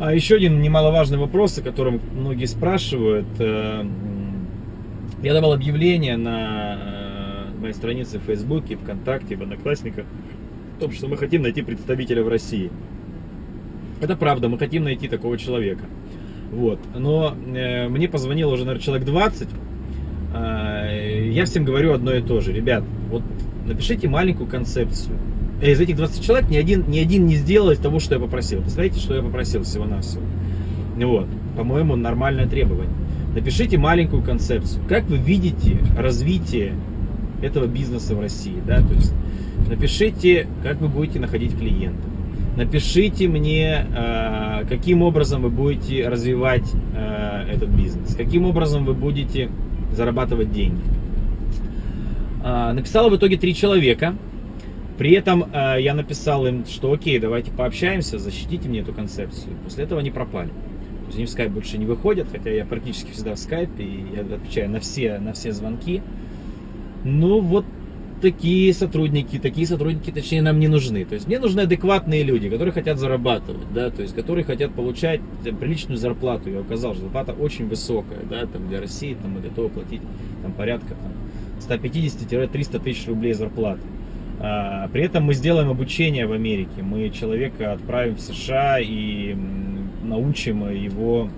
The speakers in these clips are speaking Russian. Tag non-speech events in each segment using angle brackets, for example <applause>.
А еще один немаловажный вопрос, о котором многие спрашивают. э, Я давал объявление на э, моей странице в Фейсбуке, ВКонтакте, в Одноклассниках о том, что мы хотим найти представителя в России. Это правда, мы хотим найти такого человека. Вот. Но э, мне позвонило уже, наверное, человек 20. Э, я всем говорю одно и то же. Ребят, вот напишите маленькую концепцию. Э, Из этих 20 человек ни один, ни один не сделал того, что я попросил. Представляете, что я попросил всего-навсего? Вот. По-моему, нормальное требование. Напишите маленькую концепцию. Как вы видите развитие этого бизнеса в России? Да? То есть напишите, как вы будете находить клиентов. Напишите мне, э, каким образом вы будете развивать э, этот бизнес, каким образом вы будете зарабатывать деньги. А, Написало в итоге три человека. При этом э, я написал им, что окей, давайте пообщаемся, защитите мне эту концепцию. После этого они пропали. То есть они в скайп больше не выходят, хотя я практически всегда в скайпе, и я отвечаю на все, на все звонки. Ну вот такие сотрудники, такие сотрудники, точнее, нам не нужны. То есть мне нужны адекватные люди, которые хотят зарабатывать, да, то есть которые хотят получать приличную зарплату. Я указал, что зарплата очень высокая, да, там для России там мы готовы платить там порядка там, 150-300 тысяч рублей зарплаты. А, При этом мы сделаем обучение в Америке. Мы человека отправим в США и научим его,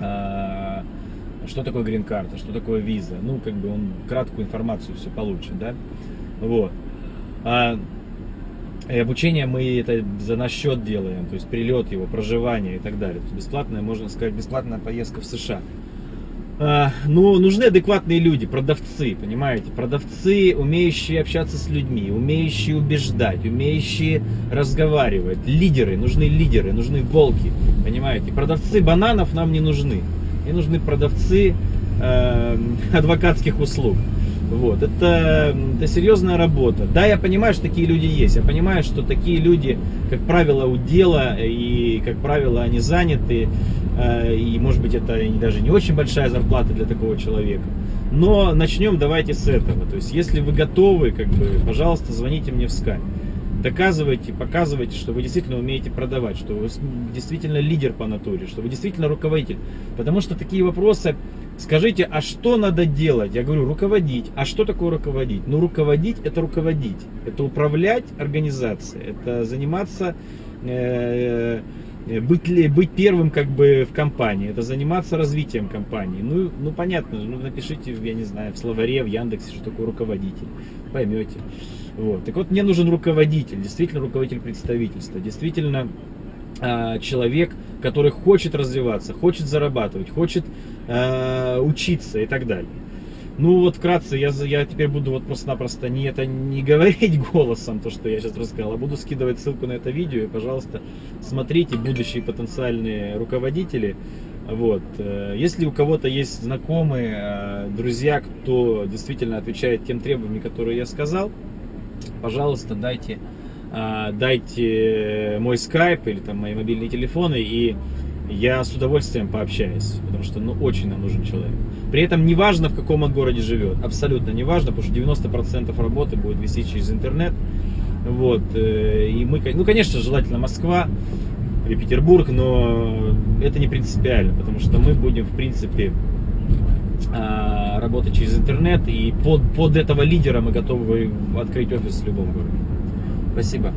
а, что такое грин-карта, что такое виза. Ну, как бы он краткую информацию все получит, да. Вот. А, и обучение мы это за наш счет делаем, то есть прилет его, проживание и так далее. Бесплатная, можно сказать, бесплатная поездка в США. А, Ну, нужны адекватные люди, продавцы, понимаете? Продавцы, умеющие общаться с людьми, умеющие убеждать, умеющие разговаривать. Лидеры, нужны лидеры, нужны волки, понимаете? Продавцы бананов нам не нужны. И нужны продавцы э, <laughs> адвокатских услуг. Вот, это, это серьезная работа. Да, я понимаю, что такие люди есть. Я понимаю, что такие люди, как правило, у дела, и, как правило, они заняты. э, И, может быть, это даже не очень большая зарплата для такого человека. Но начнем давайте с этого. То есть, если вы готовы, как бы, пожалуйста, звоните мне в скайп. Доказывайте, показывайте, что вы действительно умеете продавать, что вы действительно лидер по натуре, что вы действительно руководитель. Потому что такие вопросы, скажите, а что надо делать? Я говорю, руководить. А что такое руководить? Ну, руководить это руководить. Это управлять организацией, это заниматься, э, э, быть, быть первым как бы в компании, это заниматься развитием компании. Ну, ну понятно, ну, напишите, я не знаю, в словаре, в Яндексе, что такое руководитель. Поймете. Вот. Так вот, мне нужен руководитель, действительно руководитель представительства, действительно человек, который хочет развиваться, хочет зарабатывать, хочет а, учиться и так далее. Ну вот вкратце, я, я теперь буду вот просто-напросто не это не <laughs> говорить голосом, то, что я сейчас рассказал, а буду скидывать ссылку на это видео, и, пожалуйста, смотрите, будущие потенциальные руководители. Вот. э, Если у кого-то есть знакомые, э, друзья, кто действительно отвечает тем требованиям, которые я сказал, пожалуйста, дайте, дайте мой скайп или там мои мобильные телефоны, и я с удовольствием пообщаюсь, потому что ну, очень нам нужен человек. При этом не важно, в каком он городе живет, абсолютно не важно, потому что 90% работы будет вести через интернет. Вот, э, и мы, ну, конечно, желательно Москва или Петербург, но это не принципиально, потому что мы будем, в принципе, а, работать через интернет, и под, под этого лидера мы готовы открыть офис в любом городе спасибо.